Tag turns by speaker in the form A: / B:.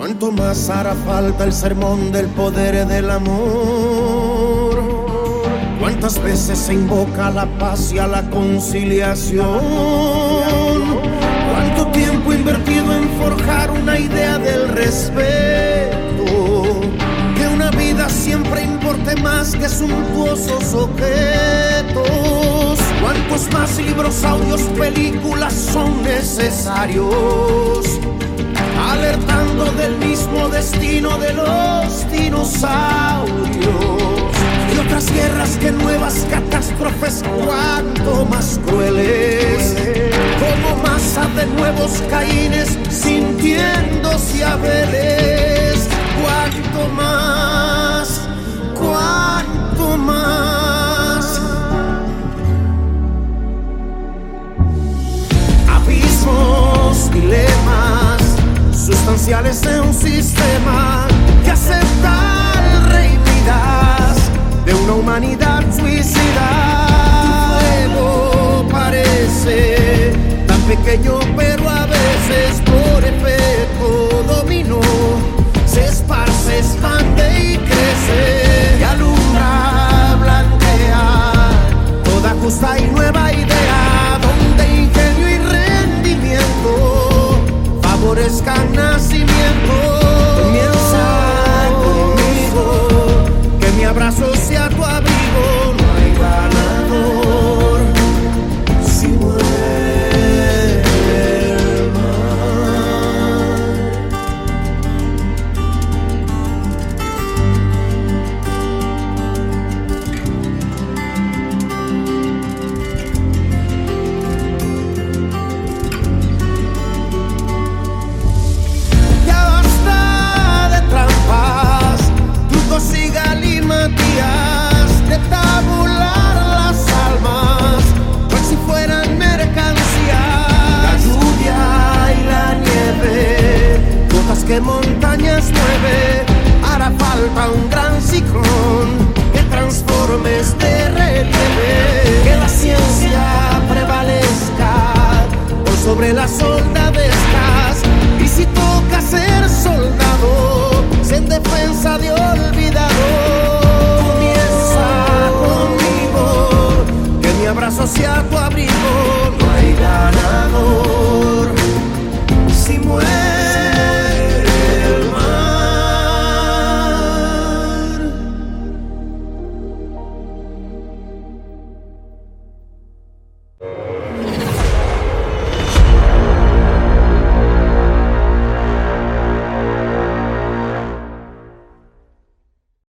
A: ¿Cuánto más hará falta el sermón del poder del amor? ¿Cuántas veces se invoca la paz y a la conciliación? ¿Cuánto tiempo invertido en forjar una idea del respeto? Que una vida siempre importe más que suntuosos objetos. ¿Cuántos más libros, audios, películas son necesarios? Del mismo destino de los dinosaurios. Y otras guerras que nuevas catástrofes, cuanto más crueles, como masa de nuevos caínes sintiéndose a pequeño, pero a veces por efecto dominó se esparce, expande y crece y alumbra, blanquea toda justa y nueva idea donde ingenio y rendimiento favorezcan nacimiento. Comienza conmigo, que mi abrazo sea tu abrigo. Montañas mueve, hará falta un gran ciclón que transforme este relieve. Que la ciencia prevalezca por sobre las soldadescas. Y si toca ser soldado, sé en defensa de olvidado. Comienza conmigo, que mi abrazo sea tu abrigo.